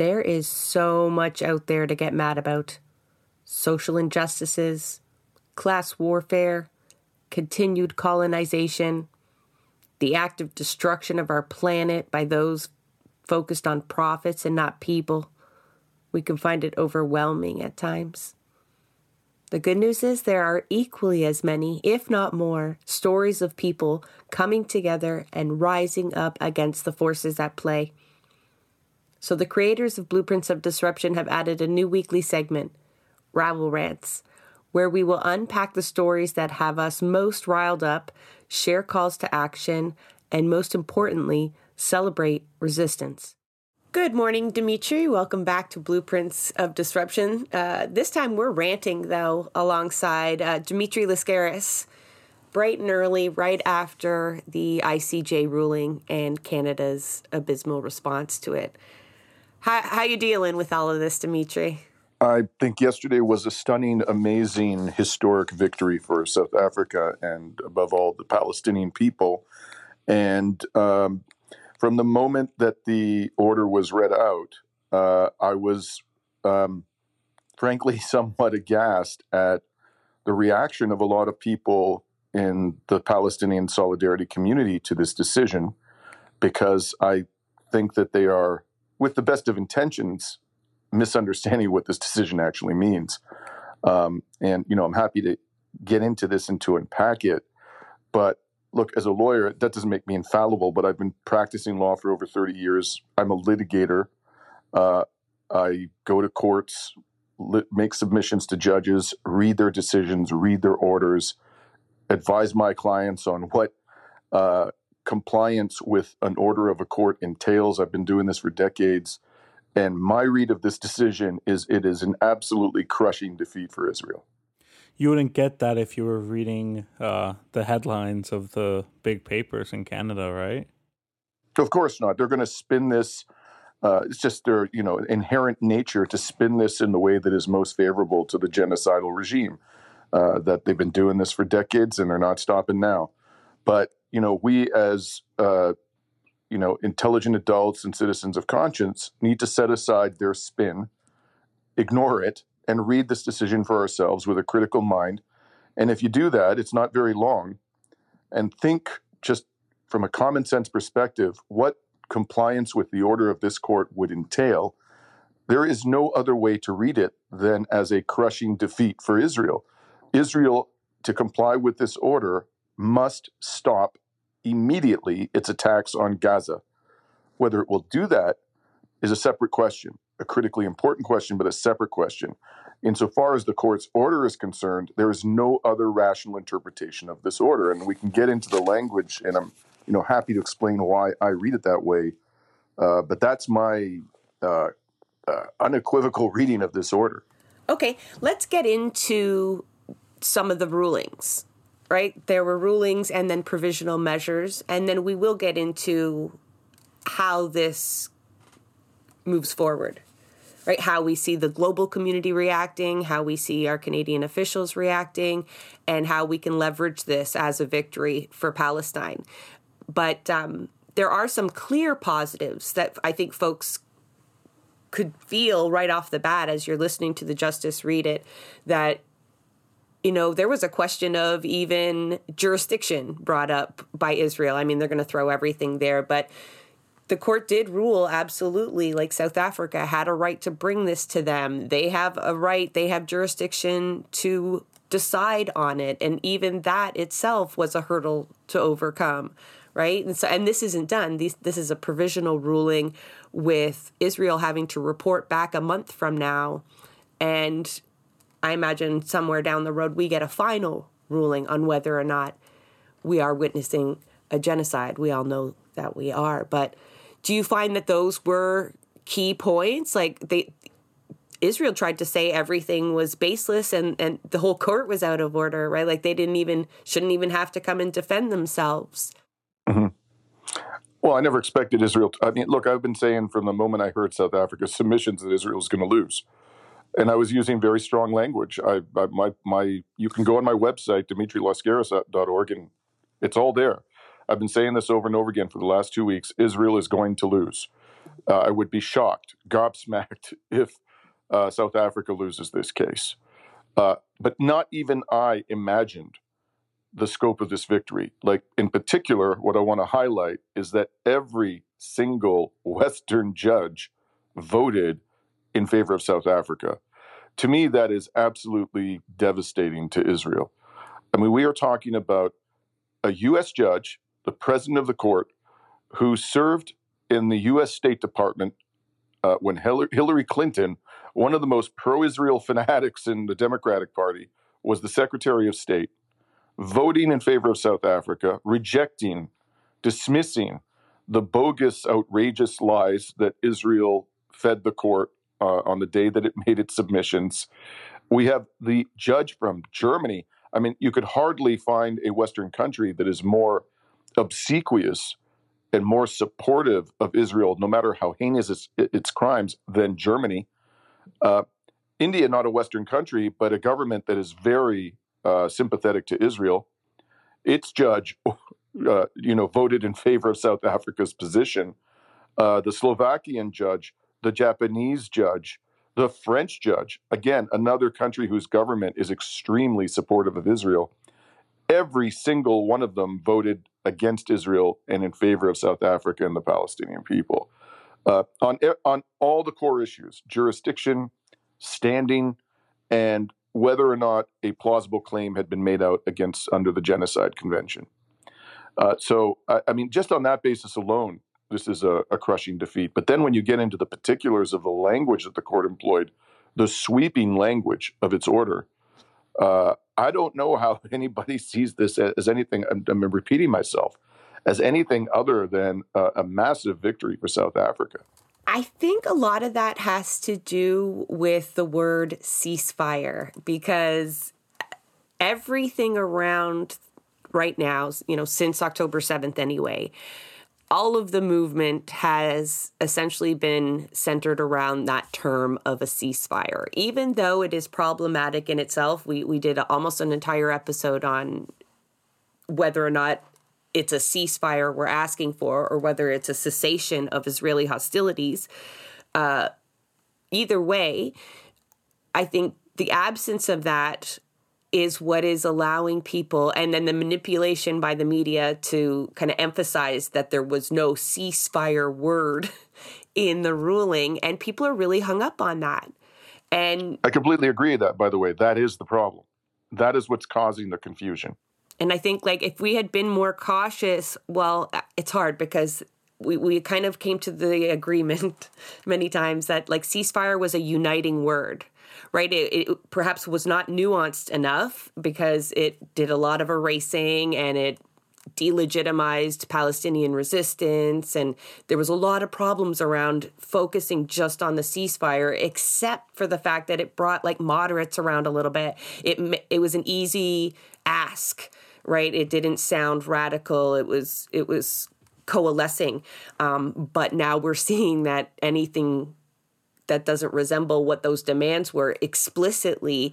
there is so much out there to get mad about social injustices, class warfare, continued colonization, the active destruction of our planet by those focused on profits and not people. We can find it overwhelming at times. The good news is there are equally as many, if not more, stories of people coming together and rising up against the forces at play. So, the creators of Blueprints of Disruption have added a new weekly segment, Rabble Rants, where we will unpack the stories that have us most riled up, share calls to action, and most importantly, celebrate resistance. Good morning, Dimitri. Welcome back to Blueprints of Disruption. Uh, this time we're ranting, though, alongside uh, Dimitri Lascaris, bright and early, right after the ICJ ruling and Canada's abysmal response to it. How how you dealing with all of this, Dimitri? I think yesterday was a stunning, amazing, historic victory for South Africa and, above all, the Palestinian people. And um, from the moment that the order was read out, uh, I was um, frankly somewhat aghast at the reaction of a lot of people in the Palestinian solidarity community to this decision, because I think that they are with the best of intentions, misunderstanding what this decision actually means. Um, and you know, I'm happy to get into this and to unpack it. But look, as a lawyer, that doesn't make me infallible. But I've been practicing law for over 30 years. I'm a litigator. Uh, I go to courts, li- make submissions to judges, read their decisions, read their orders, advise my clients on what uh, compliance with an order of a court entails. I've been doing this for decades. And my read of this decision is it is an absolutely crushing defeat for Israel. You wouldn't get that if you were reading uh, the headlines of the big papers in Canada, right? Of course not. They're going to spin this. Uh, it's just their you know inherent nature to spin this in the way that is most favorable to the genocidal regime. Uh, that they've been doing this for decades and they're not stopping now. But you know, we as uh, you know intelligent adults and citizens of conscience need to set aside their spin, ignore it, and read this decision for ourselves with a critical mind. And if you do that, it's not very long, and think just from a common sense perspective what compliance with the order of this court would entail. There is no other way to read it than as a crushing defeat for Israel. Israel, to comply with this order, must stop immediately its attacks on Gaza. Whether it will do that is a separate question, a critically important question, but a separate question. Insofar as the court's order is concerned, there is no other rational interpretation of this order, and we can get into the language, and I'm, you know, happy to explain why I read it that way. Uh, but that's my uh, uh, unequivocal reading of this order. Okay, let's get into some of the rulings right? There were rulings and then provisional measures, and then we will get into how this moves forward, right? How we see the global community reacting, how we see our Canadian officials reacting, and how we can leverage this as a victory for Palestine. But um, there are some clear positives that I think folks could feel right off the bat as you're listening to the justice read it that you know, there was a question of even jurisdiction brought up by Israel. I mean, they're going to throw everything there, but the court did rule absolutely like South Africa had a right to bring this to them. They have a right, they have jurisdiction to decide on it. And even that itself was a hurdle to overcome. Right. And so, and this isn't done. This, this is a provisional ruling with Israel having to report back a month from now. And I imagine somewhere down the road we get a final ruling on whether or not we are witnessing a genocide. We all know that we are, but do you find that those were key points? Like they Israel tried to say everything was baseless and, and the whole court was out of order, right? Like they didn't even shouldn't even have to come and defend themselves. Mm-hmm. Well, I never expected Israel. To, I mean, look, I've been saying from the moment I heard South Africa's submissions that Israel was going to lose and I was using very strong language. I, I, my my you can go on my website dimitrilascaris.org and it's all there. I've been saying this over and over again for the last two weeks. Israel is going to lose. Uh, I would be shocked, gobsmacked, if uh, South Africa loses this case. Uh, but not even I imagined the scope of this victory. Like, in particular, what I want to highlight is that every single Western judge voted in favor of South Africa. To me, that is absolutely devastating to Israel. I mean, we are talking about a U.S. judge, the president of the court, who served in the U.S. State Department uh, when Hillary Clinton, one of the most pro Israel fanatics in the Democratic Party, was the Secretary of State, voting in favor of South Africa, rejecting, dismissing the bogus, outrageous lies that Israel fed the court uh, on the day that it made its submissions. We have the judge from Germany. I mean, you could hardly find a Western country that is more obsequious and more supportive of Israel, no matter how heinous its, its crimes, than Germany. Uh, India, not a Western country, but a government that is very uh, sympathetic to Israel. Its judge, uh, you know, voted in favor of South Africa's position. Uh, the Slovakian judge, the Japanese judge, the French judge, again, another country whose government is extremely supportive of Israel. Every single one of them voted against Israel and in favor of South Africa and the Palestinian people. Uh, on, on all the core issues jurisdiction, standing, and whether or not a plausible claim had been made out against under the Genocide Convention. Uh, so, I, I, mean, just on that basis alone, this is a, a, crushing defeat. But then when you get into the particulars of the language that the court employed, the sweeping language of its order, uh, I don't know how anybody sees this as anything, I'm, I'm repeating myself, as anything other than a, a massive victory for South Africa. I think a lot of that has to do with the word ceasefire because everything around right now, you know, since October 7th anyway, all of the movement has essentially been centered around that term of a ceasefire. Even though it is problematic in itself, we, we did almost an entire episode on whether or not it's a ceasefire we're asking for or whether it's a cessation of Israeli hostilities. Uh, either way, I think the absence of that is what is allowing people, and then the manipulation by the media to kind of emphasize that there was no ceasefire word in the ruling, and people are really hung up on that. And I completely agree that, by the way, that is the problem. That is what's causing the confusion. And I think, like, if we had been more cautious, well, uh, it's hard because we, we kind of came to the agreement many times that, like, ceasefire was a uniting word right? It, it, perhaps was not nuanced enough because it did a lot of erasing and it delegitimized Palestinian resistance. And there was a lot of problems around focusing just on the ceasefire, except for the fact that it brought like moderates around a little bit. It, it was an easy ask, right? It didn't sound radical. It was, it was coalescing. Um, but now we're seeing that anything that doesn't resemble what those demands were explicitly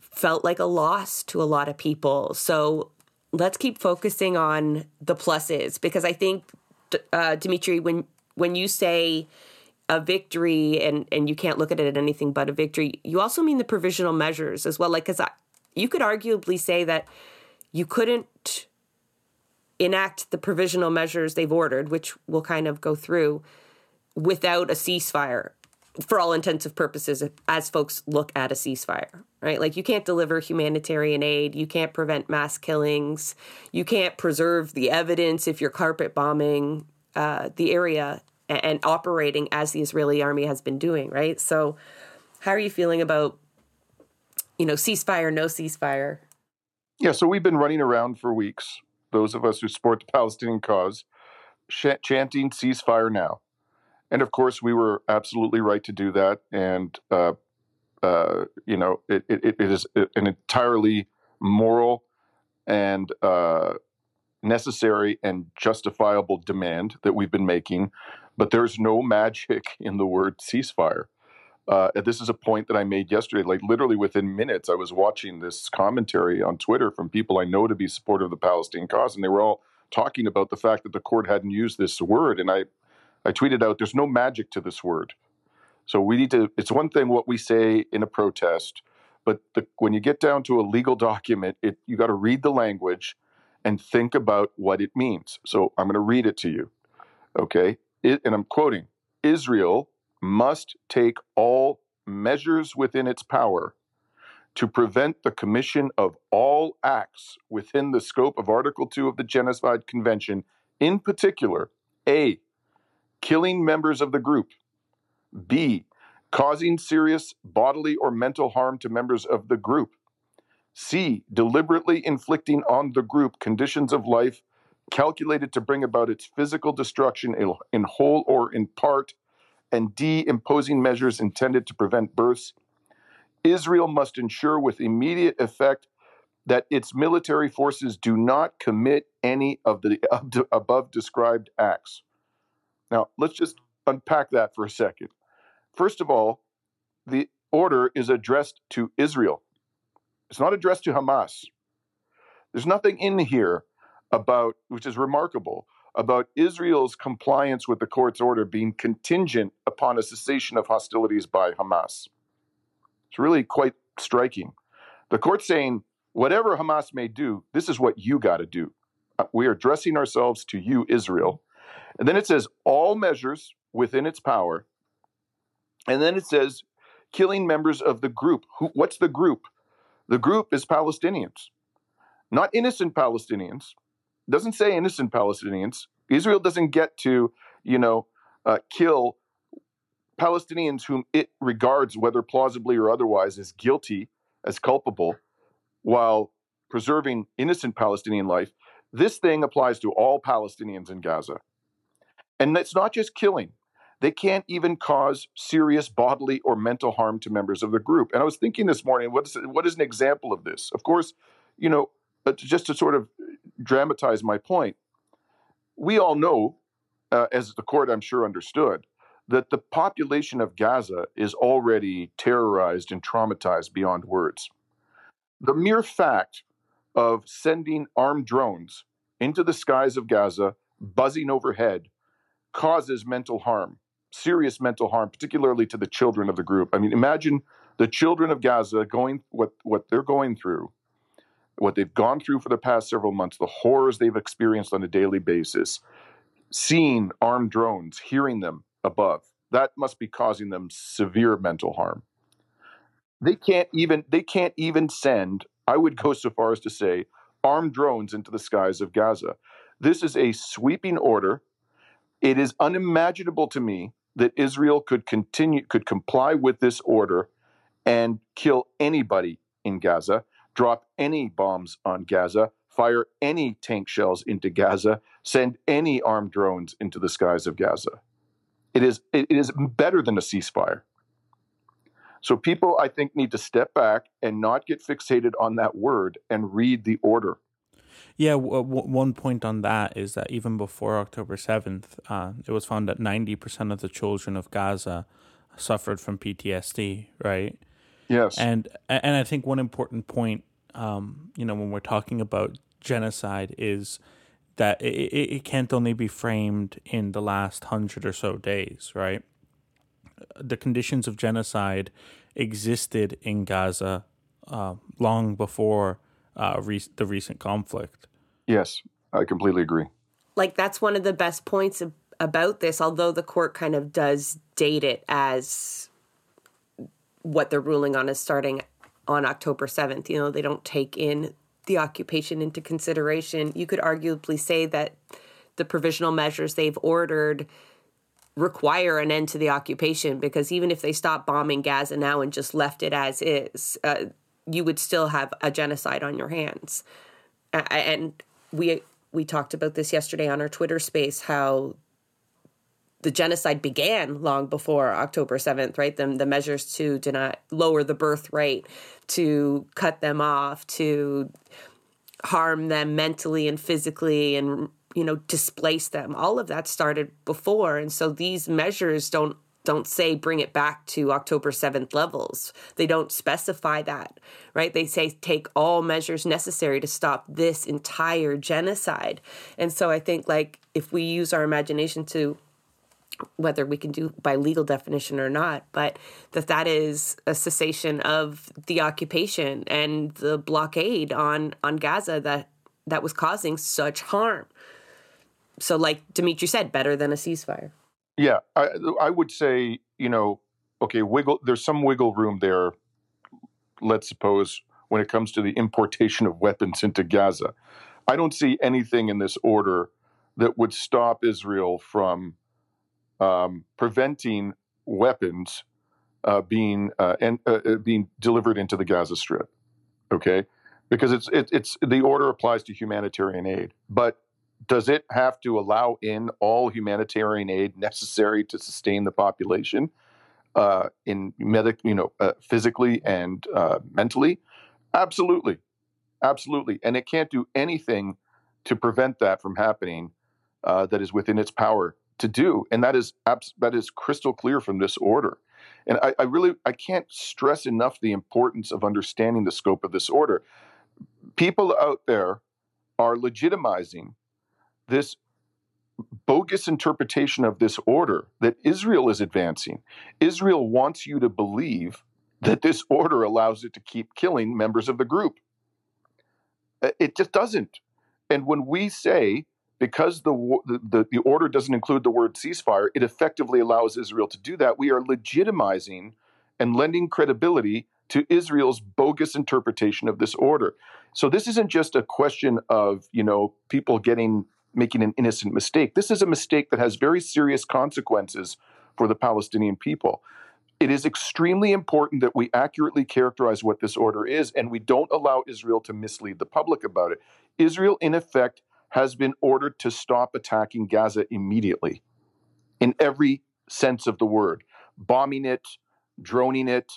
felt like a loss to a lot of people. So let's keep focusing on the pluses because I think, uh, Dimitri, when when you say a victory and and you can't look at it as anything but a victory, you also mean the provisional measures as well. Like, because you could arguably say that you couldn't enact the provisional measures they've ordered, which we'll kind of go through, without a ceasefire for all intensive purposes as folks look at a ceasefire right? Like you can't deliver humanitarian aid. You can't prevent mass killings. You can't preserve the evidence if you're carpet bombing uh, the area and, and operating as the israeli army has been doing right? So how are you feeling about you know ceasefire no ceasefire? Yeah so we've been running around for weeks those of us who support the palestinian cause ch- chanting ceasefire now and of course, we were absolutely right to do that. And uh, uh, you know, it, it, it is an entirely moral and uh, necessary and justifiable demand that we've been making. But there's no magic in the word ceasefire. Uh, this is a point that I made yesterday. Like literally within minutes, I was watching this commentary on Twitter from people I know to be supportive of the Palestinian cause, and they were all talking about the fact that the court hadn't used this word. And I I tweeted out, there's no magic to this word. So we need to, it's one thing what we say in a protest, but the, when you get down to a legal document, it, you got to read the language and think about what it means. So I'm going to read it to you. Okay. It, and I'm quoting Israel must take all measures within its power to prevent the commission of all acts within the scope of Article 2 of the Genocide Convention, in particular, A, killing members of the group, B, causing serious bodily or mental harm to members of the group, C, deliberately inflicting on the group conditions of life calculated to bring about its physical destruction in whole or in part, and D, imposing measures intended to prevent births. Israel must ensure with immediate effect that its military forces do not commit any of the above described acts. Now, let's just unpack that for a second. First of all, the order is addressed to Israel. It's not addressed to Hamas. There's nothing in here about, which is remarkable, about Israel's compliance with the court's order being contingent upon a cessation of hostilities by Hamas. It's really quite striking. The court's saying, whatever Hamas may do, this is what you got to do. Uh, we are addressing ourselves to you, Israel. And then it says, all measures within its power. And then it says, killing members of the group. Who, what's the group? The group is Palestinians, not innocent Palestinians. Doesn't say innocent Palestinians. Israel doesn't get to, you know, uh, kill Palestinians whom it regards, whether plausibly or otherwise, as guilty, as culpable, while preserving innocent Palestinian life. This thing applies to all Palestinians in Gaza. And it's not just killing. They can't even cause serious bodily or mental harm to members of the group. And I was thinking this morning, what is, what is an example of this? Of course, you know, just to sort of dramatize my point, we all know, uh, as the court I'm sure understood, that the population of Gaza is already terrorized and traumatized beyond words. The mere fact of sending armed drones into the skies of Gaza, buzzing overhead, causes mental harm, serious mental harm, particularly to the children of the group. I mean, imagine the children of Gaza going what what they're going through, what they've gone through for the past several months, the horrors they've experienced on a daily basis, seeing armed drones, hearing them above. That must be causing them severe mental harm. They can't even they can't even send, I would go so far as to say, armed drones into the skies of Gaza. This is a sweeping order it is unimaginable to me that Israel could continue could comply with this order and kill anybody in Gaza, drop any bombs on Gaza, fire any tank shells into Gaza, send any armed drones into the skies of Gaza. It is it is better than a ceasefire. So people I think need to step back and not get fixated on that word and read the order. Yeah, w- w- one point on that is that even before October 7th, uh, it was found that 90% of the children of Gaza suffered from PTSD, right? Yes. And and I think one important point, um, you know, when we're talking about genocide is that it, it can't only be framed in the last hundred or so days, right? The conditions of genocide existed in Gaza uh, long before uh, re- the recent conflict. Yes, I completely agree. Like that's one of the best points of, about this, although the court kind of does date it as what they're ruling on is starting on October 7th. You know, they don't take in the occupation into consideration. You could arguably say that the provisional measures they've ordered require an end to the occupation because even if they stop bombing Gaza now and just left it as is, uh, you would still have a genocide on your hands. And we we talked about this yesterday on our Twitter space how the genocide began long before October 7th, right? The, the measures to deny, lower the birth rate, to cut them off, to harm them mentally and physically and you know displace them all of that started before and so these measures don't don't say bring it back to October 7th levels. They don't specify that, right? They say take all measures necessary to stop this entire genocide. And so I think like if we use our imagination to whether we can do by legal definition or not, but that that is a cessation of the occupation and the blockade on on Gaza that that was causing such harm. So, like Dimitri said, better than a ceasefire. Yeah, I, I would say you know, okay, wiggle. There's some wiggle room there. Let's suppose when it comes to the importation of weapons into Gaza, I don't see anything in this order that would stop Israel from um, preventing weapons uh, being uh, and uh, uh, being delivered into the Gaza Strip. Okay, because it's it, it's the order applies to humanitarian aid, but does it have to allow in all humanitarian aid necessary to sustain the population uh, in medic, you know, uh, physically and mentally? Absolutely, absolutely, and it can't do anything to prevent that from happening that is within its power to do, and that is abs- that is crystal clear from this order. And I, I really I can't stress enough the importance of understanding the scope of this order. People out there are legitimizing this bogus interpretation of this order that Israel is advancing. Israel wants you to believe that this order allows it to keep killing members of the group. It just doesn't. And when we say because the, the, the order doesn't include the word ceasefire, it effectively allows Israel to do that. We are legitimizing and lending credibility to Israel's bogus interpretation of this order. So this isn't just a question of you know people getting making an innocent mistake. This is a mistake that has very serious consequences for the Palestinian people. It is extremely important that we accurately characterize what this order is and we don't allow Israel to mislead the public about it. Israel, in effect, has been ordered to stop attacking Gaza immediately in every sense of the word bombing it, droning it,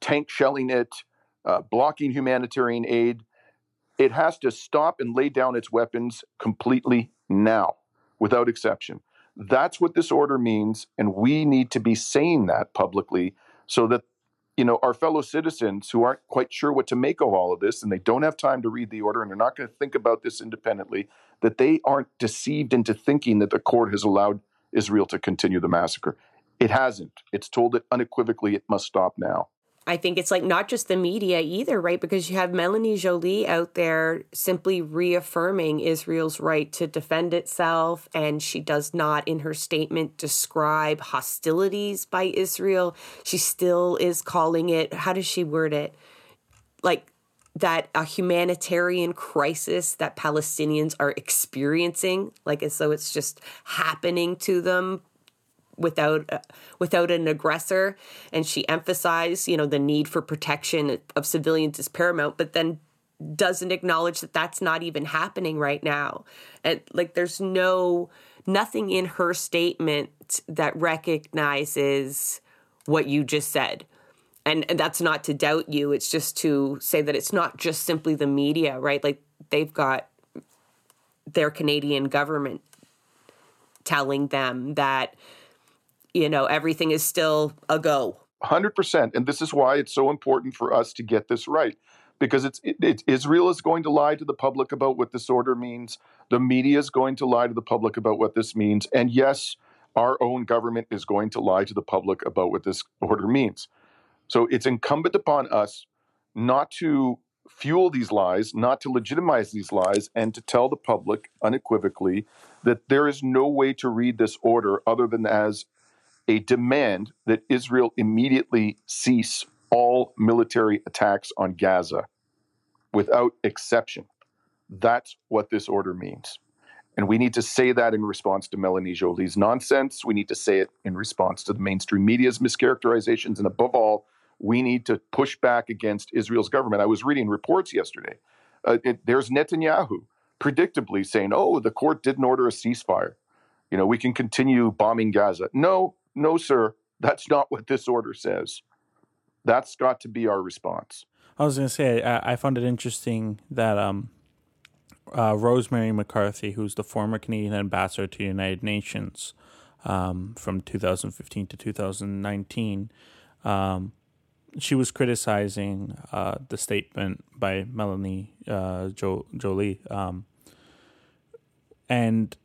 tank shelling it, uh, blocking humanitarian aid. It has to stop and lay down its weapons completely now, without exception. That's what this order means, and we need to be saying that publicly so that you know, our fellow citizens who aren't quite sure what to make of all of this and they don't have time to read the order and they're not going to think about this independently, that they aren't deceived into thinking that the court has allowed Israel to continue the massacre. It hasn't. It's told it unequivocally it must stop now. I think it's like not just the media either, right? Because you have Melanie Joly out there simply reaffirming Israel's right to defend itself. And she does not, in her statement, describe hostilities by Israel. She still is calling it, how does she word it? Like that a humanitarian crisis that Palestinians are experiencing, like as though it's just happening to them without uh, without an aggressor. And she emphasized you know the need for protection of civilians is paramount but then doesn't acknowledge that that's not even happening right now. And like there's no nothing in her statement that recognizes what you just said. And, and that's not to doubt you. It's just to say that it's not just simply the media right? Like they've got their canadian government telling them that you know, everything is still a go. 100%. And this is why it's so important for us to get this right. Because it's it, it, Israel is going to lie to the public about what this order means. The media is going to lie to the public about what this means. And yes, our own government is going to lie to the public about what this order means. So it's incumbent upon us not to fuel these lies, not to legitimize these lies, and to tell the public unequivocally that there is no way to read this order other than as a demand that Israel immediately cease all military attacks on Gaza without exception. That's what this order means. And we need to say that in response to Melanie Joly's nonsense. We need to say it in response to the mainstream media's mischaracterizations. And above all, we need to push back against Israel's government. I was reading reports yesterday. Uh, it, there's Netanyahu predictably saying, oh, the court didn't order a ceasefire. You know, we can continue bombing Gaza. No, no, sir, that's not what this order says. That's got to be our response. I was going to say, I, I, found it interesting that um, uh, Rosemary McCarthy, who's the former Canadian ambassador to the United Nations um, from 2015 to 2019, um, she was criticizing uh, the statement by Melanie uh, jo- Joly. Um, and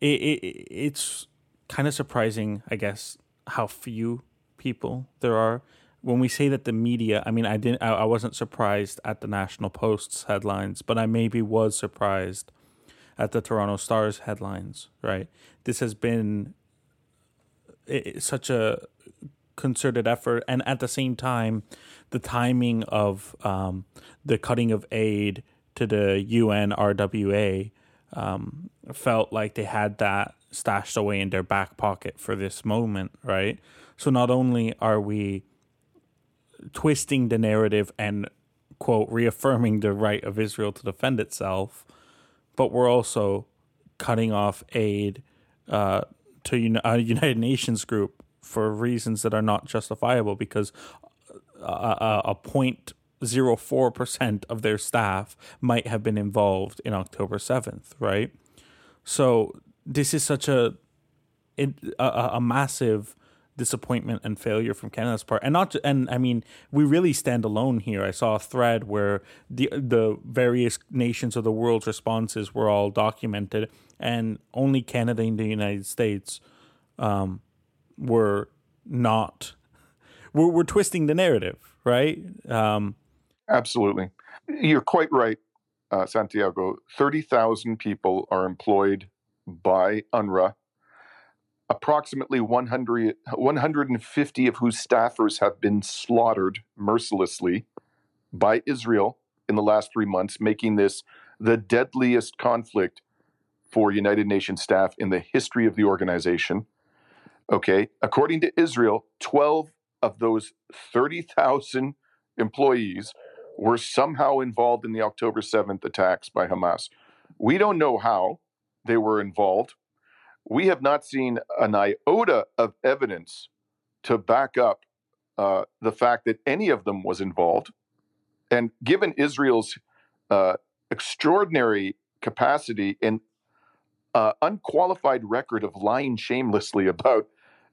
it, it, it's kind of surprising, I guess, how few people there are. When we say that the media, I mean, I didn't, I, I wasn't surprised at the National Post's headlines, but I maybe was surprised at the Toronto Star's headlines. Right, this has been it, such a concerted effort, and at the same time, the timing of um, the cutting of aid to the UNRWA um, felt like they had that stashed away in their back pocket for this moment, right? So not only are we twisting the narrative and quote reaffirming the right of Israel to defend itself, but we're also cutting off aid uh, to a United Nations group for reasons that are not justifiable because a, a, a point zero four percent of their staff might have been involved in October seventh, right? So this is such a a, a massive disappointment and failure from Canada's part, and not and I mean we really stand alone here. I saw a thread where the the various nations of the world's responses were all documented, and only Canada and the United States um, were not. We're, we're twisting the narrative, right? Um, Absolutely, you're quite right, uh, Santiago. Thirty thousand people are employed by UNRWA approximately 100, 150 of whose staffers have been slaughtered mercilessly by Israel in the last three months, making this the deadliest conflict for United Nations staff in the history of the organization. Okay, according to Israel, 12 of those 30,000 employees were somehow involved in the October 7th attacks by Hamas. We don't know how they were involved we have not seen an iota of evidence to back up uh, the fact that any of them was involved. And given Israel's uh, extraordinary capacity and uh, unqualified record of lying shamelessly about,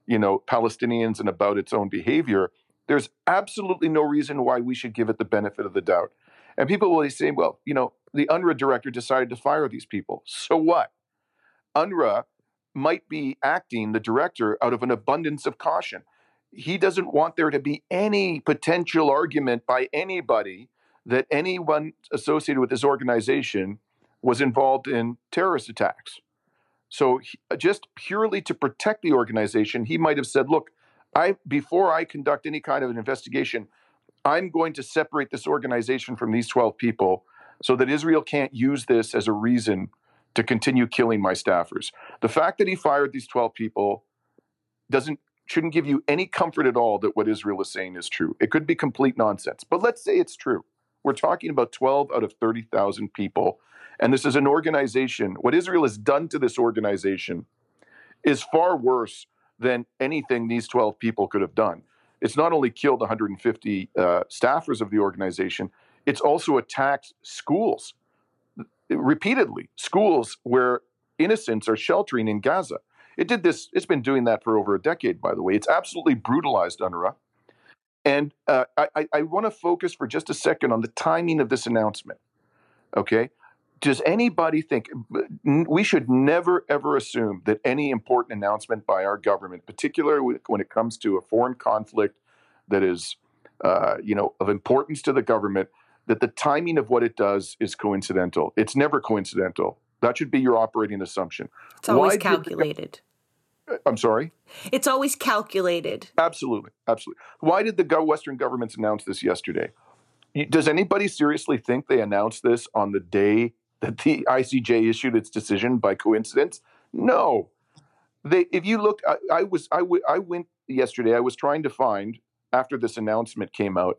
you know, Palestinians and about its own behavior, there's absolutely no reason why we should give it the benefit of the doubt. And people will say, well, you know, the UNRWA director decided to fire these people. So what? UNRWA might be acting, the director, out of an abundance of caution. He doesn't want there to be any potential argument by anybody that anyone associated with this organization was involved in terrorist attacks. So, he, uh, just purely to protect the organization, he might have said, "Look, I before I conduct any kind of an investigation, I'm going to separate this organization from these 12 people so that Israel can't use this as a reason to continue killing my staffers. The fact that he fired these 12 people doesn't shouldn't give you any comfort at all that what Israel is saying is true. It could be complete nonsense. But let's say it's true. We're talking about 12 out of 30,000 people and this is an organization. What Israel has done to this organization is far worse than anything these 12 people could have done. It's not only killed 150 uh, staffers of the organization, it's also attacked schools repeatedly schools where innocents are sheltering in Gaza. It did this, it's been doing that for over a decade, by the way. It's absolutely brutalized UNRWA. And uh, I, I want to focus for just a second on the timing of this announcement. Okay. Does anybody think we should never, ever assume that any important announcement by our government, particularly when it comes to a foreign conflict that is, uh, you know, of importance to the government, that the timing of what it does is coincidental. It's never coincidental. That should be your operating assumption. It's always Why calculated. The, uh, I'm sorry? It's always calculated. Absolutely. Absolutely. Why did the Western governments announce this yesterday? Does anybody seriously think they announced this on the day that the ICJ issued its decision by coincidence? No. They, if you look, I, I was, I, w- I went yesterday. I was trying to find after this announcement came out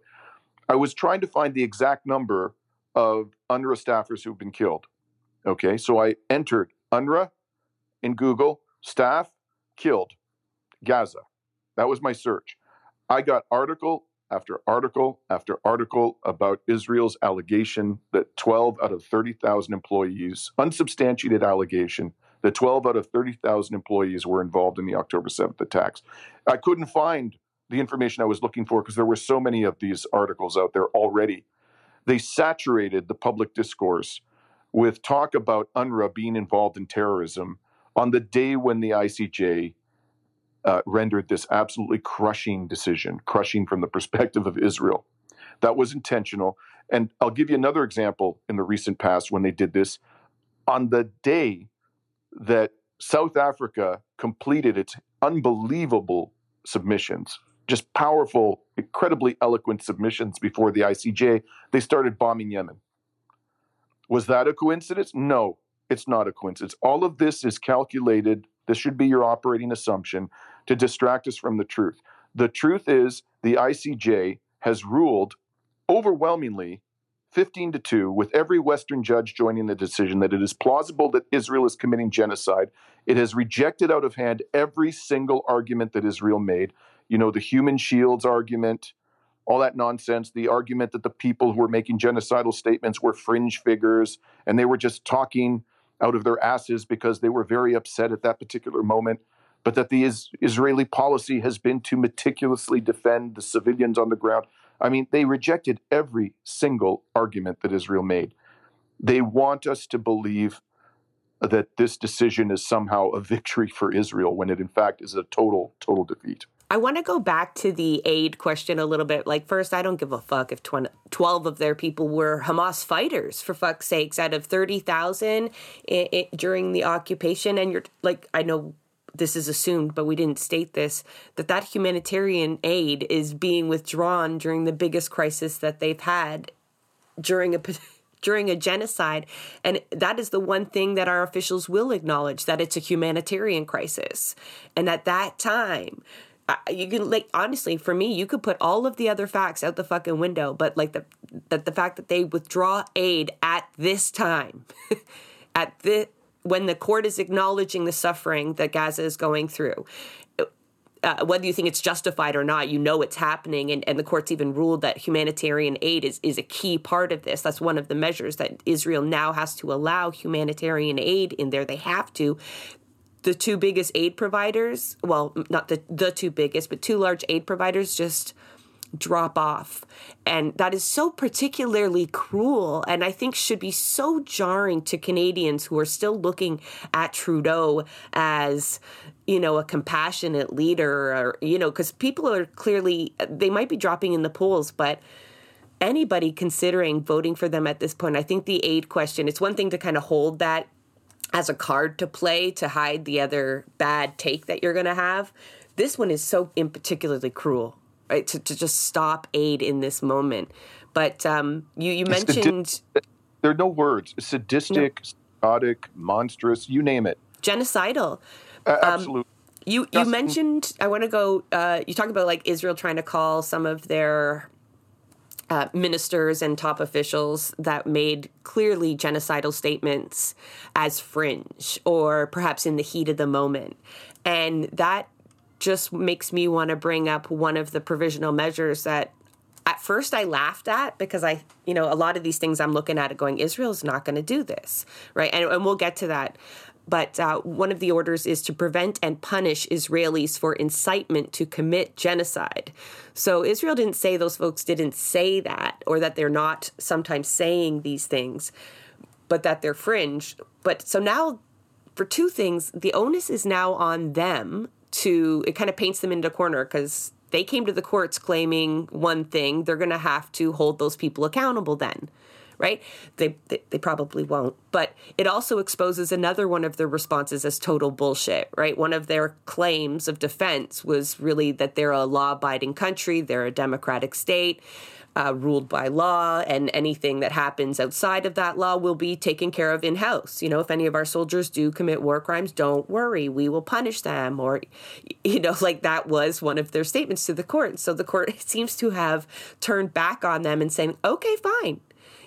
I was trying to find the exact number of UNRWA staffers who've been killed. Okay, so I entered UNRWA in Google, staff killed, Gaza. That was my search. I got article after article after article about Israel's allegation that 12 out of 30,000 employees, unsubstantiated allegation, that 12 out of 30,000 employees were involved in the October 7th attacks. I couldn't find the information I was looking for because there were so many of these articles out there already. They saturated the public discourse with talk about UNRWA being involved in terrorism on the day when the ICJ uh, rendered this absolutely crushing decision, crushing from the perspective of Israel. That was intentional. And I'll give you another example in the recent past when they did this. On the day that South Africa completed its unbelievable submissions, just powerful, incredibly eloquent submissions before the ICJ, they started bombing Yemen. Was that a coincidence? No, it's not a coincidence. All of this is calculated. This should be your operating assumption to distract us from the truth. The truth is, the ICJ has ruled overwhelmingly 15 to 2, with every Western judge joining the decision that it is plausible that Israel is committing genocide. It has rejected out of hand every single argument that Israel made. You know, the human shields argument, all that nonsense, the argument that the people who were making genocidal statements were fringe figures and they were just talking out of their asses because they were very upset at that particular moment, but that the is- Israeli policy has been to meticulously defend the civilians on the ground. I mean, they rejected every single argument that Israel made. They want us to believe that this decision is somehow a victory for Israel when it, in fact, is a total, total defeat. I want to go back to the aid question a little bit. Like, first, I don't give a fuck if 20, 12 of their people were Hamas fighters, for fuck's sakes, out of 30,000 during the occupation. And you're like, I know this is assumed, but we didn't state this, that that humanitarian aid is being withdrawn during the biggest crisis that they've had during a during a genocide. And that is the one thing that our officials will acknowledge that it's a humanitarian crisis. And at that time you can like honestly for me you could put all of the other facts out the fucking window but like the that the fact that they withdraw aid at this time at the when the court is acknowledging the suffering that Gaza is going through, uh, whether you think it's justified or not, you know it's happening, and, and the court's even ruled that humanitarian aid is, is a key part of this. That's one of the measures that Israel now has to allow humanitarian aid in there. They have to. The two biggest aid providers, well, not the, the two biggest, but two large aid providers just drop off. And that is so particularly cruel and I think should be so jarring to Canadians who are still looking at Trudeau as, you know, a compassionate leader or, you know, because people are clearly, they might be dropping in the polls, but anybody considering voting for them at this point, I think the aid question, it's one thing to kind of hold that as a card to play to hide the other bad take that you're going to have. This one is so in particularly cruel right? To, to just stop aid in this moment. But um, you, you mentioned. Sadi- there are no words sadistic, no. psychotic, monstrous, you name it. Genocidal. Uh, absolutely. Um, you, you mentioned, I want to go, uh, you talk about like Israel trying to call some of their uh, ministers and top officials that made clearly genocidal statements as fringe or perhaps in the heat of the moment. And that just makes me want to bring up one of the provisional measures that at first I laughed at because I, you know, a lot of these things I'm looking at it going, Israel's not going to do this, right? And, and, we'll get to that. But uh, one of the orders is to prevent and punish Israelis for incitement to commit genocide. So Israel didn't say those folks didn't say that or that they're not sometimes saying these things, but that they're fringe. But so now, for two things, the onus is now on them to it kind of paints them into a corner because they came to the courts claiming one thing they're going to have to hold those people accountable then right? They, they, they probably won't. But it also exposes another one of their responses as total bullshit right? One of their claims of defense was really that they're a law-abiding country they're a democratic state uh, ruled by law, and anything that happens outside of that law will be taken care of in house. You know, if any of our soldiers do commit war crimes, don't worry, we will punish them. Or, you know, like that was one of their statements to the court. So the court seems to have turned back on them and saying, okay, fine.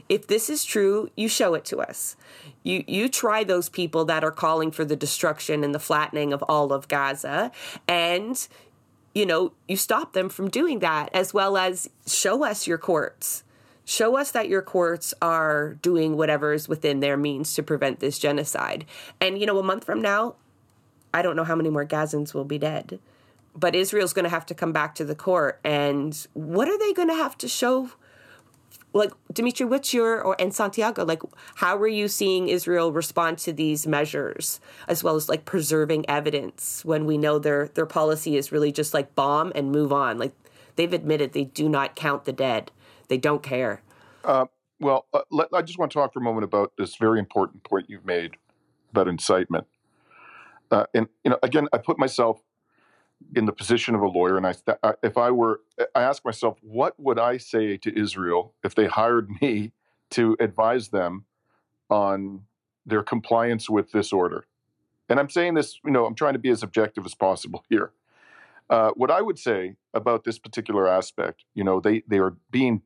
If this is true, you show it to us. You you try those people that are calling for the destruction and the flattening of all of Gaza, and you know, you stop them from doing that, as well as show us your courts. Show us that your courts are doing whatever is within their means to prevent this genocide. And, you know, a month from now, I don't know how many more Gazans will be dead. But Israel's going to have to come back to the court. And what are they going to have to show like Dimitri, what's your or and Santiago like? How are you seeing Israel respond to these measures, as well as like preserving evidence when we know their their policy is really just like bomb and move on? Like they've admitted they do not count the dead. They don't care. Uh, well, uh, let, I just want to talk for a moment about this very important point you've made about incitement. Uh, and you know, again, I put myself in the position of a lawyer, and I, if I were, I ask myself, what would I say to Israel if they hired me to advise them on their compliance with this order? And I'm saying this, you know, I'm trying to be as objective as possible here. Uh, what I would say about this particular aspect, you know, they they are being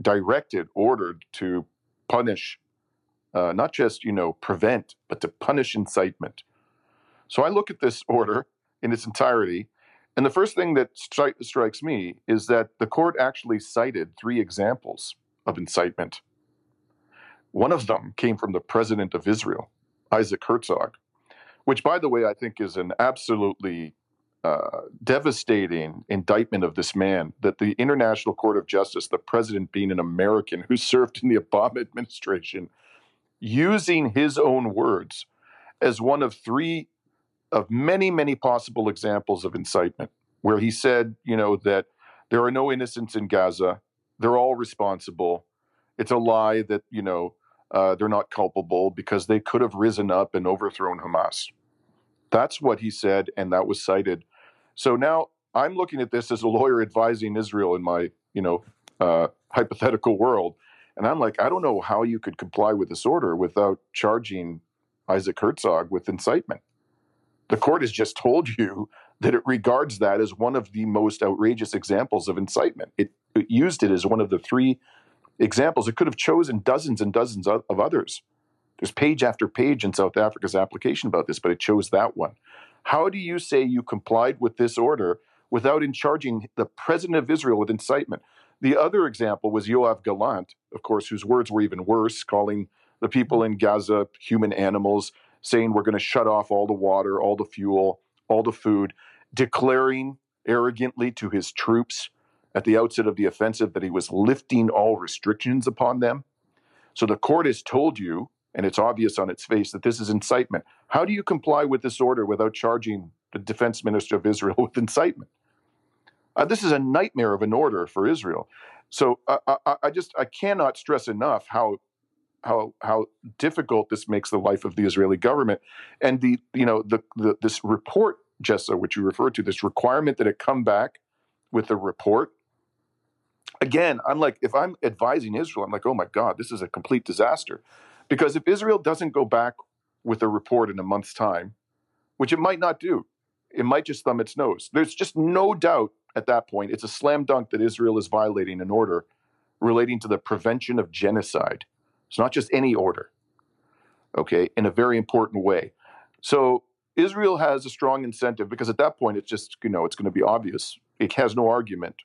directed, ordered to punish, uh, not just you know prevent, but to punish incitement. So I look at this order in its entirety, and the first thing that stri- strikes me is that the court actually cited three examples of incitement. One of them came from the president of Israel, Isaac Herzog, which, by the way, I think is an absolutely uh, devastating indictment of this man that the International Court of Justice, the president being an American who served in the Obama administration, using his own words as one of three of many, many possible examples of incitement, where he said, you know, that there are no innocents in Gaza, they're all responsible. It's a lie that, you know, uh, they're not culpable because they could have risen up and overthrown Hamas. That's what he said, and that was cited. So now I'm looking at this as a lawyer advising Israel in my, you know, uh, hypothetical world, and I'm like, I don't know how you could comply with this order without charging Isaac Herzog with incitement. The court has just told you that it regards that as one of the most outrageous examples of incitement. It, it used it as one of the three examples. It could have chosen dozens and dozens of, of others. There's page after page in South Africa's application about this, but it chose that one. How do you say you complied with this order without in charging the president of Israel with incitement? The other example was Yoav Gallant, of course, whose words were even worse, calling the people in Gaza human animals, saying we're going to shut off all the water, all the fuel, all the food, declaring arrogantly to his troops at the outset of the offensive that he was lifting all restrictions upon them. So the court has told you, and it's obvious on its face, that this is incitement. How do you comply with this order without charging the defense minister of Israel with incitement? Uh, this is a nightmare of an order for Israel. So uh, I, I just I cannot stress enough how how how difficult this makes the life of the Israeli government, and the you know the, the this report, Jessa, which you referred to, this requirement that it come back with a report. Again, I'm like, if I'm advising Israel, I'm like, oh my God, this is a complete disaster, because if Israel doesn't go back with a report in a month's time, which it might not do, it might just thumb its nose. There's just no doubt at that point. It's a slam dunk that Israel is violating an order relating to the prevention of genocide it's not just any order, okay, in a very important way. So Israel has a strong incentive because at that point it's just, you know, it's going to be obvious. It has no argument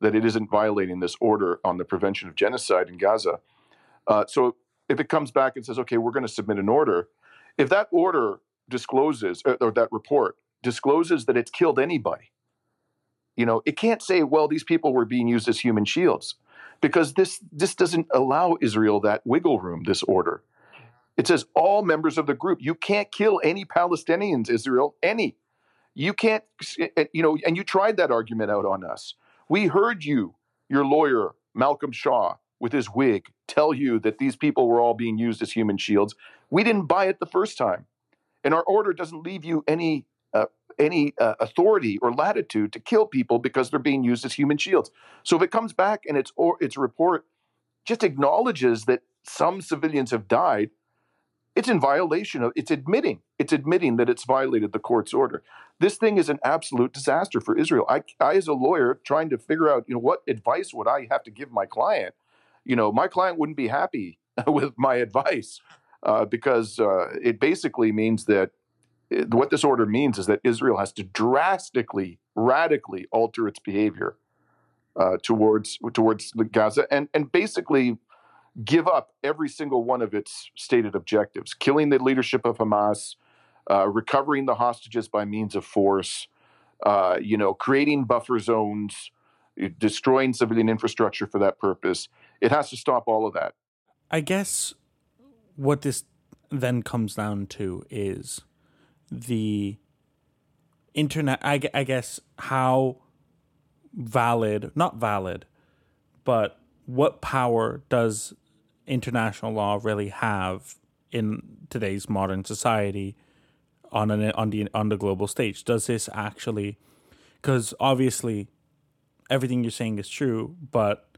that it isn't violating this order on the prevention of genocide in Gaza. Uh, so if it comes back and says, okay, we're going to submit an order, if that order discloses, or, or that report discloses that it's killed anybody, you know, it can't say, well, these people were being used as human shields because this this doesn't allow Israel that wiggle room. This order, it says all members of the group. You can't kill any Palestinians, Israel, any. You can't, eh, eh, you know, and you tried that argument out on us. We heard you, your lawyer Malcolm Shaw, with his wig, tell you that these people were all being used as human shields. We didn't buy it the first time, and our order doesn't leave you any any uh, authority or latitude to kill people because they're being used as human shields. So if it comes back and its or its report just acknowledges that some civilians have died, it's in violation of it's admitting it's admitting that it's violated the court's order. This thing is an absolute disaster for Israel. I, I as a lawyer trying to figure out, you know, what advice would I have to give my client? You know, my client wouldn't be happy with my advice uh, because uh, it basically means that what this order means is that Israel has to drastically, radically alter its behavior uh, towards towards Gaza and and basically give up every single one of its stated objectives: killing the leadership of Hamas, uh, recovering the hostages by means of force, uh, you know, creating buffer zones, destroying civilian infrastructure for that purpose, It has to stop all of that. I guess what this then comes down to is the internet. I, I guess how valid, not valid, but what power does international law really have in today's modern society on an on the on the global stage? Does this actually? Because obviously, everything you're saying is true, but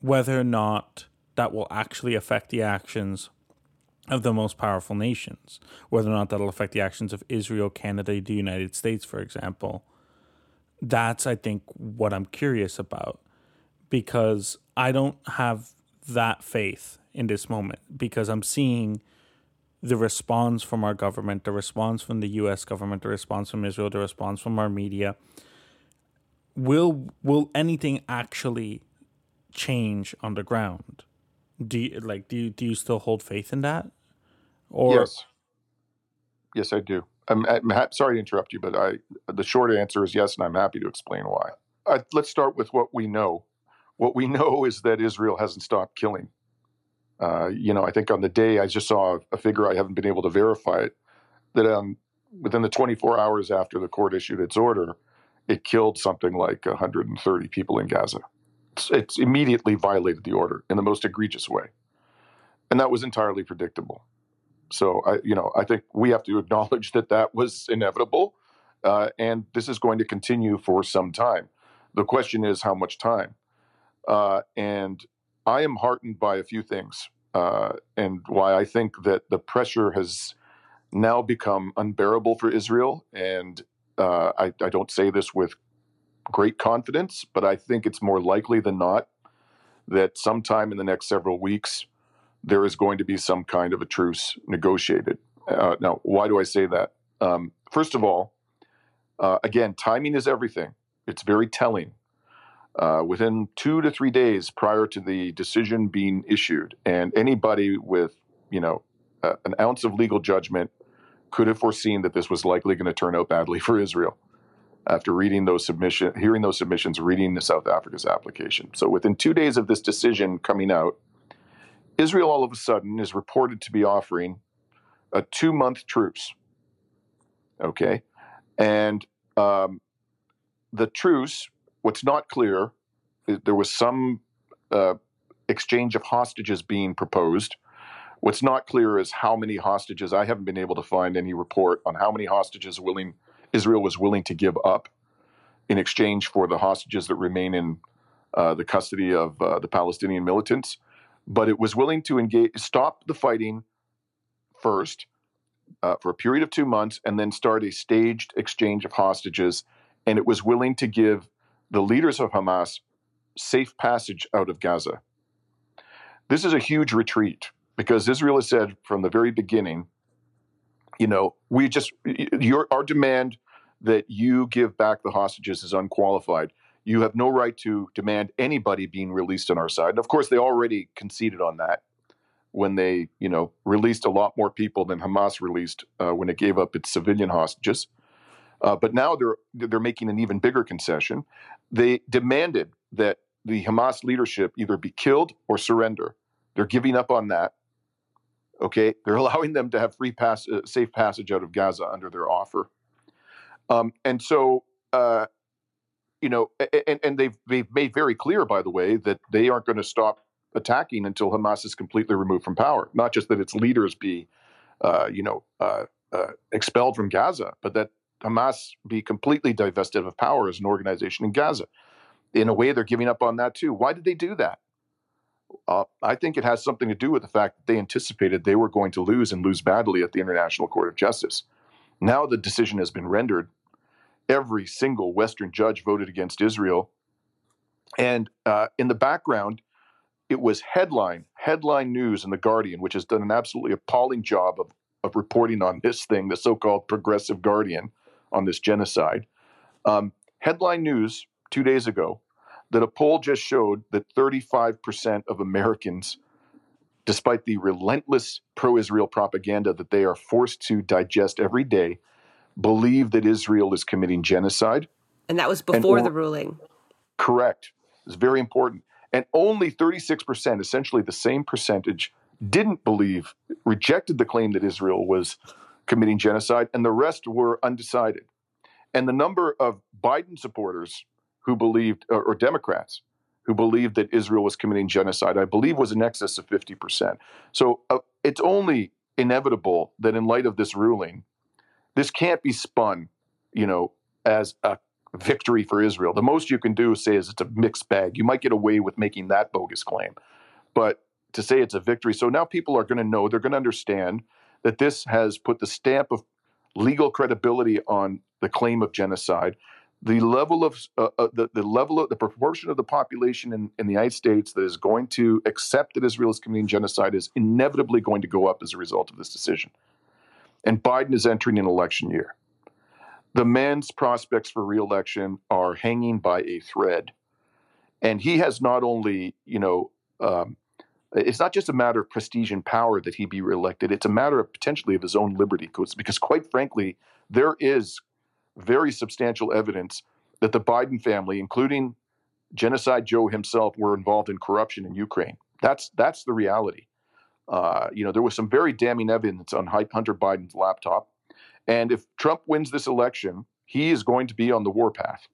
whether or not that will actually affect the actions of the most powerful nations, whether or not that'll affect the actions of Israel, Canada, the United States, for example. That's, I think, what I'm curious about because I don't have that faith in this moment because I'm seeing the response from our government, the response from the US government, the response from Israel, the response from our media. Will will anything actually change on the ground? Do you, like do you, do you still hold faith in that? Or yes, yes, I do. I'm, I'm ha- sorry to interrupt you, but I the short answer is yes, and I'm happy to explain why. Uh, let's start with what we know. What we know is that Israel hasn't stopped killing. Uh, you know, I think on the day I just saw a figure, I haven't been able to verify it, that um, within the 24 hours after the court issued its order, it killed something like 130 people in Gaza it's, immediately violated the order in the most egregious way. And that was entirely predictable. So I, you know, I think we have to acknowledge that that was inevitable, uh, and this is going to continue for some time. The question is how much time. Uh, and I am heartened by a few things, uh, and why I think that the pressure has now become unbearable for Israel. And uh, I, I, don't say this with great confidence, but I think it's more likely than not that sometime in the next several weeks, there is going to be some kind of a truce negotiated. Uh, now, why do I say that? Um, first of all, uh, again, timing is everything. It's very telling. Uh, within two to three days prior to the decision being issued, and anybody with, you know, an ounce of legal judgment could have foreseen that this was likely going to turn out badly for Israel after reading those submission, hearing those submissions, reading the South Africa's application. So within two days of this decision coming out, Israel all of a sudden is reported to be offering a two-month truce. Okay, and um, the truce. What's not clear, there was some uh, exchange of hostages being proposed. What's not clear is how many hostages. I haven't been able to find any report on how many hostages willing Israel was willing to give up in exchange for the hostages that remain in uh, the custody of uh, the Palestinian militants. But it was willing to engage, stop the fighting first uh, for a period of two months, and then start a staged exchange of hostages. And it was willing to give the leaders of Hamas safe passage out of Gaza. This is a huge retreat because Israel has said from the very beginning, you know, we just your our demand that you give back the hostages is unqualified. You have no right to demand anybody being released on our side. And of course, they already conceded on that when they, you know, released a lot more people than Hamas released uh, when it gave up its civilian hostages. Uh, but now they're they're making an even bigger concession. They demanded that the Hamas leadership either be killed or surrender. They're giving up on that. Okay, they're allowing them to have free pass, uh, safe passage out of Gaza under their offer. Um, and so, uh, you know, and, and they've they've made very clear, by the way, that they aren't going to stop attacking until Hamas is completely removed from power. Not just that its leaders be, uh, you know, uh, uh, expelled from Gaza, but that Hamas be completely divested of power as an organization in Gaza. In a way, they're giving up on that too. Why did they do that? Uh, I think it has something to do with the fact that they anticipated they were going to lose and lose badly at the International Court of Justice. Now the decision has been rendered. Every single Western judge voted against Israel. And uh, in the background, it was headline, headline news in The Guardian, which has done an absolutely appalling job of, of reporting on this thing, the so called progressive Guardian, on this genocide. Um, headline news two days ago that a poll just showed that 35% of Americans despite the relentless pro Israel propaganda that they are forced to digest every day, believe that Israel is committing genocide. And that was before and, the ruling. Correct. It's very important. and only 36%, essentially the same percentage, didn't believe, rejected the claim that Israel was committing genocide, and the rest were undecided. And the number of Biden supporters who believed, or, or Democrats who believed that Israel was committing genocide, I believe was in excess of 50%. So uh, it's only inevitable that in light of this ruling, this can't be spun, you know, as a victory for Israel. The most you can do is say is it's a mixed bag. You might get away with making that bogus claim. But to say it's a victory, so now people are going to know, they're going to understand that this has put the stamp of legal credibility on the claim of genocide. The level of uh, uh, the, the level of the proportion of the population in, in the United States that is going to accept that Israel is committing genocide is inevitably going to go up as a result of this decision. And Biden is entering an election year the man's prospects for reelection are hanging by a thread. And he has not only, you know, um, it's not just a matter of prestige and power that he be reelected, it's a matter of potentially of his own liberty. Because, quite frankly, there is very substantial evidence that the Biden family, including Genocide Joe himself, were involved in corruption in Ukraine. That's, that's the reality. Uh, you know, there was some very damning evidence on Hunter Biden's laptop and if Trump wins this election, he is going to be on the warpath.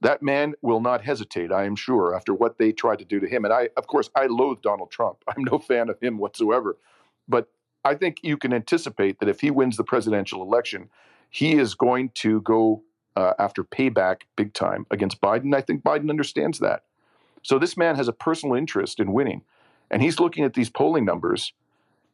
That man will not hesitate, I am sure, after what they tried to do to him. And I, of course, I loathe Donald Trump. I'm no fan of him whatsoever. But I think you can anticipate that if he wins the presidential election, he is going to go uh, after payback big time against Biden. I think Biden understands that. So this man has a personal interest in winning. And he's looking at these polling numbers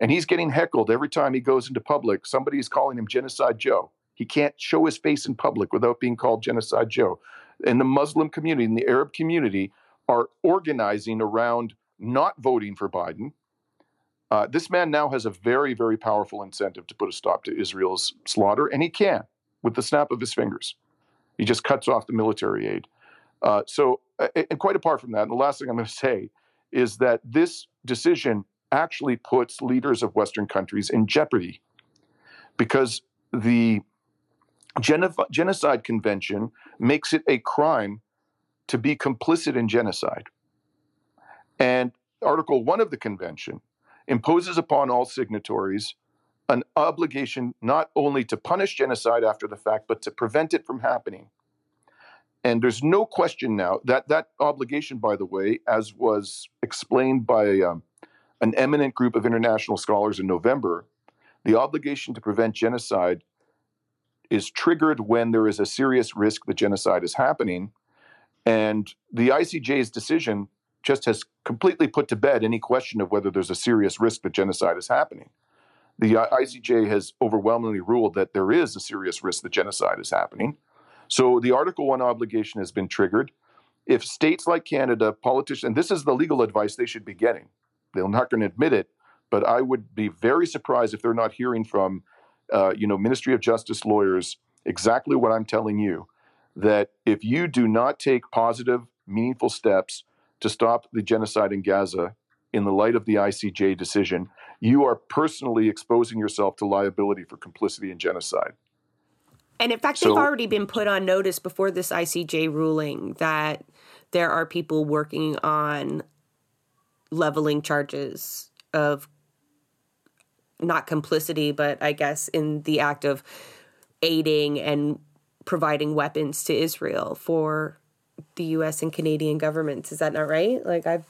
and he's getting heckled every time he goes into public. Somebody's calling him Genocide Joe. He can't show his face in public without being called Genocide Joe. And the Muslim community and the Arab community are organizing around not voting for Biden. Uh, this man now has a very, very powerful incentive to put a stop to Israel's slaughter, and he can with the snap of his fingers. He just cuts off the military aid. Uh, so, and quite apart from that, the last thing I'm going to say is that this decision actually puts leaders of Western countries in jeopardy because the Genocide Convention makes it a crime to be complicit in genocide. And Article 1 of the convention imposes upon all signatories an obligation not only to punish genocide after the fact, but to prevent it from happening. And there's no question now that that obligation, by the way, as was explained by um, an eminent group of international scholars in November, the obligation to prevent genocide is triggered when there is a serious risk that genocide is happening. And the ICJ's decision just has completely put to bed any question of whether there's a serious risk that genocide is happening. The ICJ has overwhelmingly ruled that there is a serious risk that genocide is happening. So the Article 1 obligation has been triggered. If states like Canada, politicians, and this is the legal advice they should be getting, they're not going to admit it, but I would be very surprised if they're not hearing from, uh, you know, Ministry of Justice lawyers exactly what I'm telling you. That if you do not take positive, meaningful steps to stop the genocide in Gaza in the light of the ICJ decision, you are personally exposing yourself to liability for complicity in genocide. And in fact, so, they've already been put on notice before this ICJ ruling that there are people working on leveling charges of not complicity, but I guess in the act of aiding and providing weapons to Israel for the U.S. and Canadian governments. Is that not right? Like I've.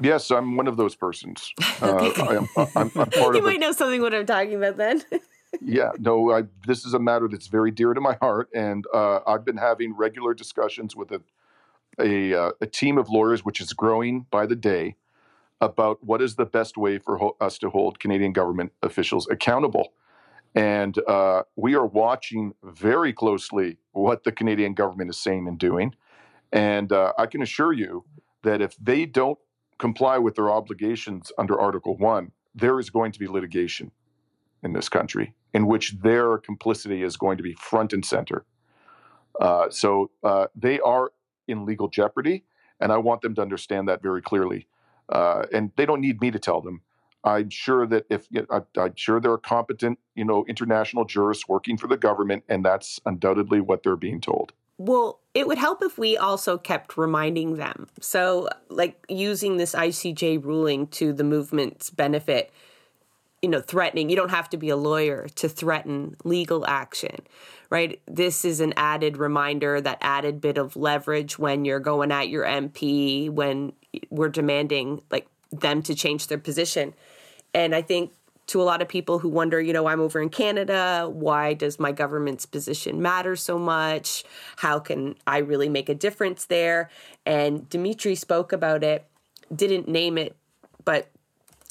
Yes, I'm one of those persons. Uh, I am, I'm, I'm part you might know something what I'm talking about then. yeah, no, I, this is a matter that's very dear to my heart, and uh, I've been having regular discussions with a a, uh, a team of lawyers, which is growing by the day, about what is the best way for ho- us to hold Canadian government officials accountable. And uh, we are watching very closely what the Canadian government is saying and doing. And uh, I can assure you that if they don't comply with their obligations under Article 1, there is going to be litigation in this country in which their complicity is going to be front and center. Uh, so uh, they are in legal jeopardy, and I want them to understand that very clearly. Uh, and they don't need me to tell them. I'm sure that if you know, I, am sure there are competent, you know, international jurists working for the government, and that's undoubtedly what they're being told. Well, it would help if we also kept reminding them. So, like using this ICJ ruling to the movement's benefit, you know, threatening, you don't have to be a lawyer to threaten legal action, right? This is an added reminder, that added bit of leverage when you're going at your MP, when we're demanding like them to change their position. And I think to a lot of people who wonder, you know, I'm over in Canada. Why does my government's position matter so much? How can I really make a difference there? And Dimitri spoke about it, didn't name it, but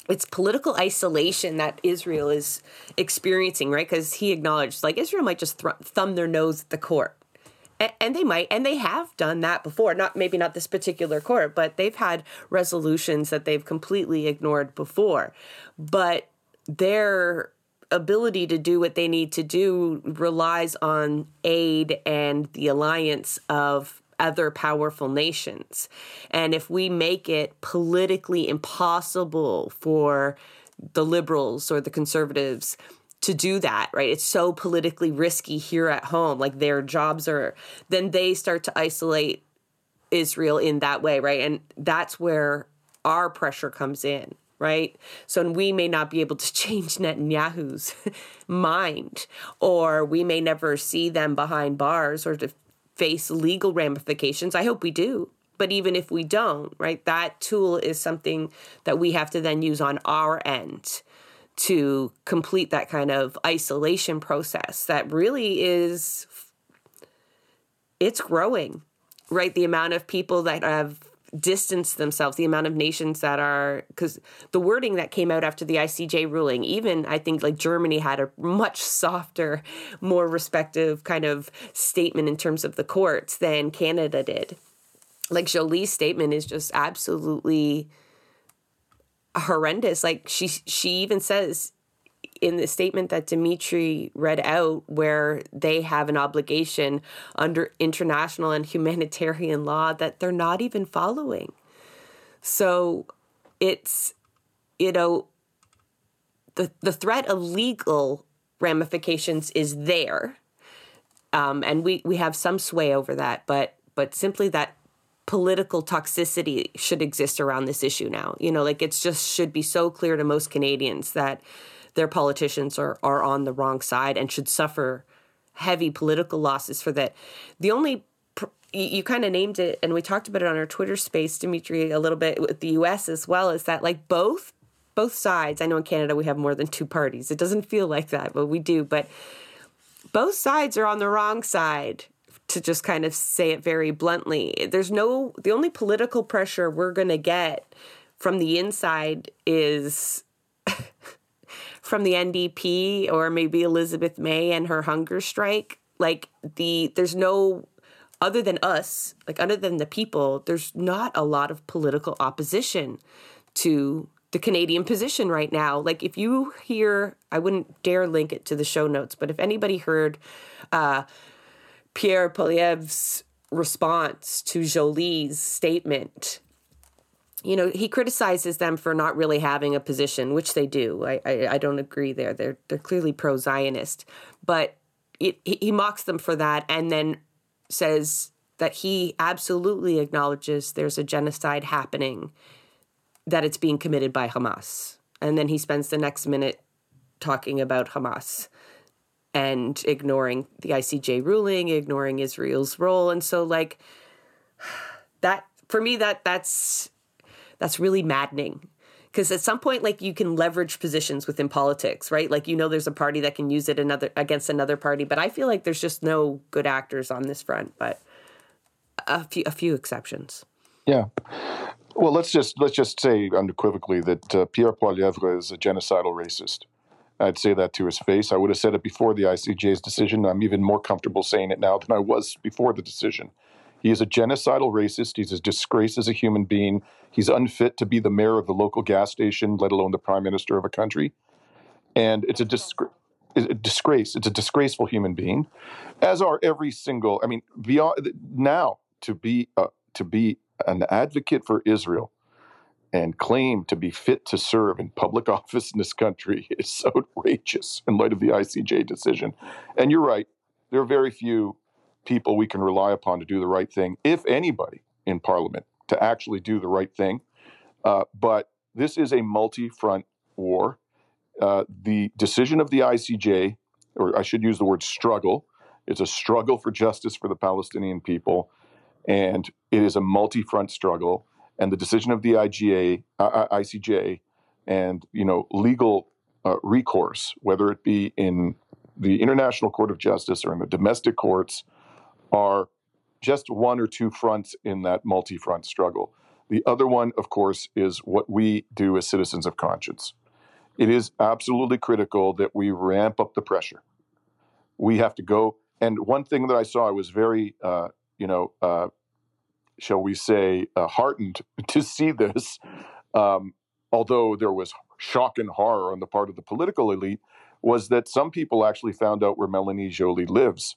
it's political isolation that Israel is experiencing, right? Because he acknowledged, like, Israel might just th- thumb their nose at the court. And, and they might, and they have done that before. Not maybe not this particular court, but they've had resolutions that they've completely ignored before. But their ability to do what they need to do relies on aid and the alliance of other powerful nations. And if we make it politically impossible for the liberals or the conservatives to do that, right? It's so politically risky here at home, like their jobs are, then they start to isolate Israel in that way, right? And that's where our pressure comes in right? So we may not be able to change Netanyahu's mind, or we may never see them behind bars or to face legal ramifications. I hope we do. But even if we don't, right, that tool is something that we have to then use on our end to complete that kind of isolation process that really is it's growing right the amount of people that have distance themselves, the amount of nations that are, because the wording that came out after the ICJ ruling, even I think like Germany had a much softer, more respective kind of statement in terms of the courts than Canada did. Like Joly's statement is just absolutely horrendous. Like she she even says in the statement that Dimitri read out, where they have an obligation under international and humanitarian law that they're not even following. So it's, you know, the, the threat of legal ramifications is there. Um, and we, we have some sway over that, but but simply that political toxicity should exist around this issue now. You know, like it's just should be so clear to most Canadians that their politicians are, are on the wrong side and should suffer heavy political losses for that. The only you kind of named it, and we talked about it on our Twitter space, Dimitri, a little bit with the U.S. as well. Is that like both both sides? I know in Canada we have more than two parties. It doesn't feel like that, but we do. But both sides are on the wrong side to just kind of say it very bluntly. There's no the only political pressure we're going to get from the inside is from the NDP or maybe Elizabeth May and her hunger strike. Like the there's no other than us, like other than the people, there's not a lot of political opposition to the Canadian position right now. Like if you hear, I wouldn't dare link it to the show notes, but if anybody heard uh, Pierre Poilievre's response to Joly's statement you know, he criticizes them for not really having a position, which they do. I, I, I don't agree there. They're they're clearly pro Zionist, but it, he mocks them for that, and then says that he absolutely acknowledges there's a genocide happening, that it's being committed by Hamas, and then he spends the next minute talking about Hamas and ignoring the ICJ ruling, ignoring Israel's role, and so like that for me that that's that's really maddening because at some point like you can leverage positions within politics right like you know there's a party that can use it another against another party but i feel like there's just no good actors on this front but a few a few exceptions yeah well let's just let's just say unequivocally that uh, pierre poilievre is a genocidal racist I'd say that to his face. I would have said it before the ICJ's decision. I'm even more comfortable saying it now than I was before the decision. He is a genocidal racist. He's a disgrace as a human being. He's unfit to be the mayor of the local gas station, let alone the prime minister of a country. And it's a, disgra- a disgrace. It's a disgraceful human being, as are every single. I mean, beyond now to be uh, to be an advocate for Israel and claim to be fit to serve in public office in this country is so outrageous in light of the ICJ decision. And you're right, there are very few people we can rely upon to do the right thing, if anybody in Parliament, to actually do the right thing. Uh, but this is a multi front war. Uh, the decision of the ICJ, or I should use the word struggle, it's a struggle for justice for the Palestinian people, and it is a multi front struggle. And the decision of the IGA, ICJ and you know legal uh, recourse, whether it be in the International Court of Justice or in the domestic courts, are just one or two fronts in that multi-front struggle. The other one, of course, is what we do as citizens of conscience. It is absolutely critical that we ramp up the pressure. We have to go. And one thing that I saw, I was very, uh, you know, uh, shall we say, uh, heartened to see this. Um, although there was shock and horror on the part of the political elite, was that some people actually found out where Melanie Joly lives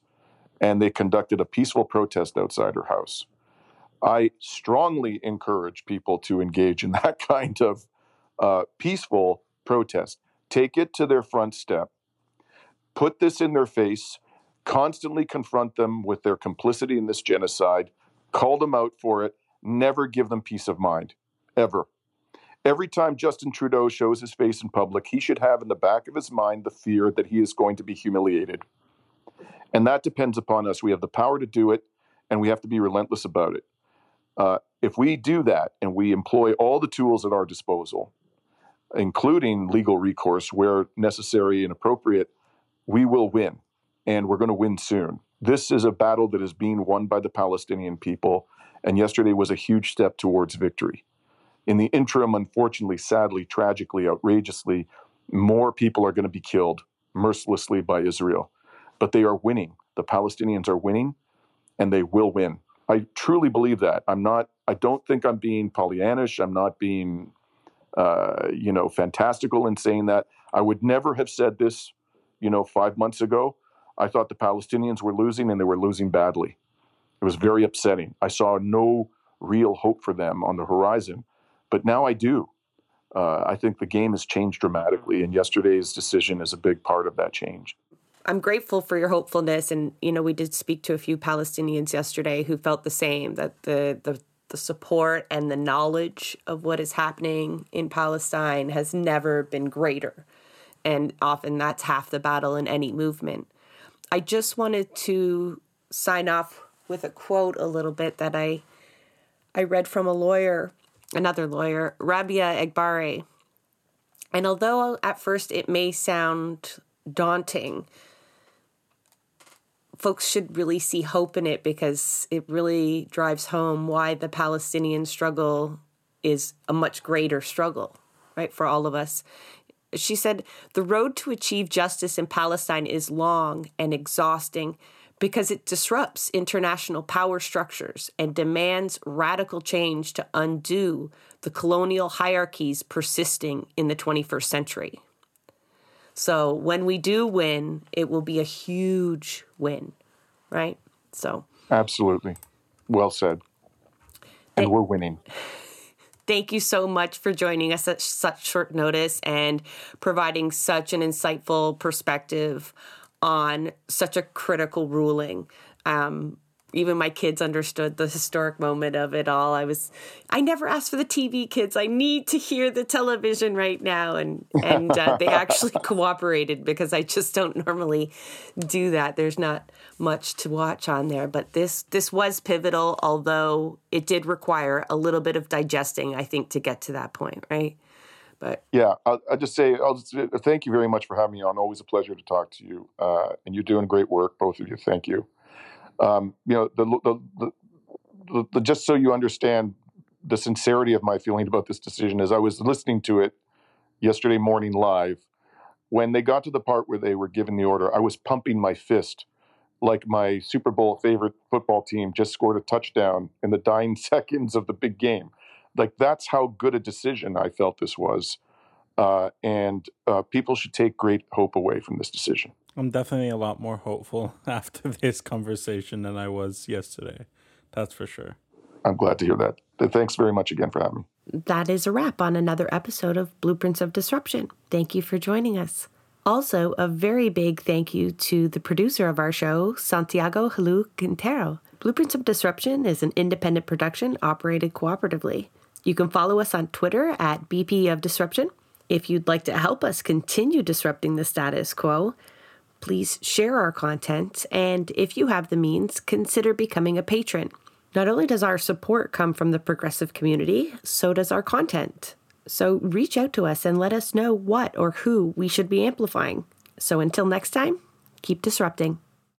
and they conducted a peaceful protest outside her house. I strongly encourage people to engage in that kind of uh, peaceful protest. Take it to their front step, put this in their face, constantly confront them with their complicity in this genocide, call them out for it, never give them peace of mind, ever. Every time Justin Trudeau shows his face in public, he should have in the back of his mind the fear that he is going to be humiliated. And that depends upon us. We have the power to do it, and we have to be relentless about it. Uh, if we do that and we employ all the tools at our disposal, including legal recourse where necessary and appropriate, we will win. And we're going to win soon. This is a battle that is being won by the Palestinian people. And yesterday was a huge step towards victory. In the interim, unfortunately, sadly, tragically, outrageously, more people are going to be killed mercilessly by Israel. But they are winning. The Palestinians are winning, and they will win. I truly believe that. I'm not. I don't think I'm being Pollyannish. I'm not being, uh, you know, fantastical in saying that. I would never have said this, you know, five months ago. I thought the Palestinians were losing, and they were losing badly. It was very upsetting. I saw no real hope for them on the horizon. But now I do. Uh, I think the game has changed dramatically, and yesterday's decision is a big part of that change. I'm grateful for your hopefulness, and you know we did speak to a few Palestinians yesterday who felt the same that the the the support and the knowledge of what is happening in Palestine has never been greater. And often that's half the battle in any movement. I just wanted to sign off with a quote a little bit that I I read from a lawyer another lawyer, Rabea Eghbariah. And although at first it may sound daunting, folks should really see hope in it because it really drives home why the Palestinian struggle is a much greater struggle, right, for all of us. She said, The road to achieve justice in Palestine is long and exhausting because it disrupts international power structures and demands radical change to undo the colonial hierarchies persisting in the 21st century. So when we do win, it will be a huge win, right? So absolutely, well said, and we're winning. Thank you so much for joining us at such short notice and providing such an insightful perspective on such a critical ruling. Um, even my kids understood the historic moment of it all. I was, I never asked for the TV kids. I need to hear the television right now, and and uh, they actually cooperated because I just don't normally do that. There's not much to watch on there, but this this was pivotal. Although it did require a little bit of digesting, I think, to get to that point. Right. But yeah, I'll, I'll just say, I'll just, thank you very much for having me on. Always a pleasure to talk to you, uh, and you're doing great work, both of you. Thank you. Um, you know, the, the, the, the, just so you understand the sincerity of my feeling about this decision, as I was listening to it yesterday morning live, when they got to the part where they were given the order, I was pumping my fist like my Super Bowl favorite football team just scored a touchdown in the dying seconds of the big game like that's how good a decision I felt this was. Uh, and uh, people should take great hope away from this decision. I'm definitely a lot more hopeful after this conversation than I was yesterday. That's for sure. I'm glad to hear that. Thanks very much again for having me. That is a wrap on another episode of Blueprints of Disruption. Thank you for joining us. Also, a very big thank you to the producer of our show, Santiago Helou Quintero. Blueprints of Disruption is an independent production operated cooperatively. You can follow us on Twitter at BP of Disruption. If you'd like to help us continue disrupting the status quo, please share our content, and if you have the means, consider becoming a patron. Not only does our support come from the progressive community, so does our content. So reach out to us and let us know what or who we should be amplifying. So until next time, keep disrupting.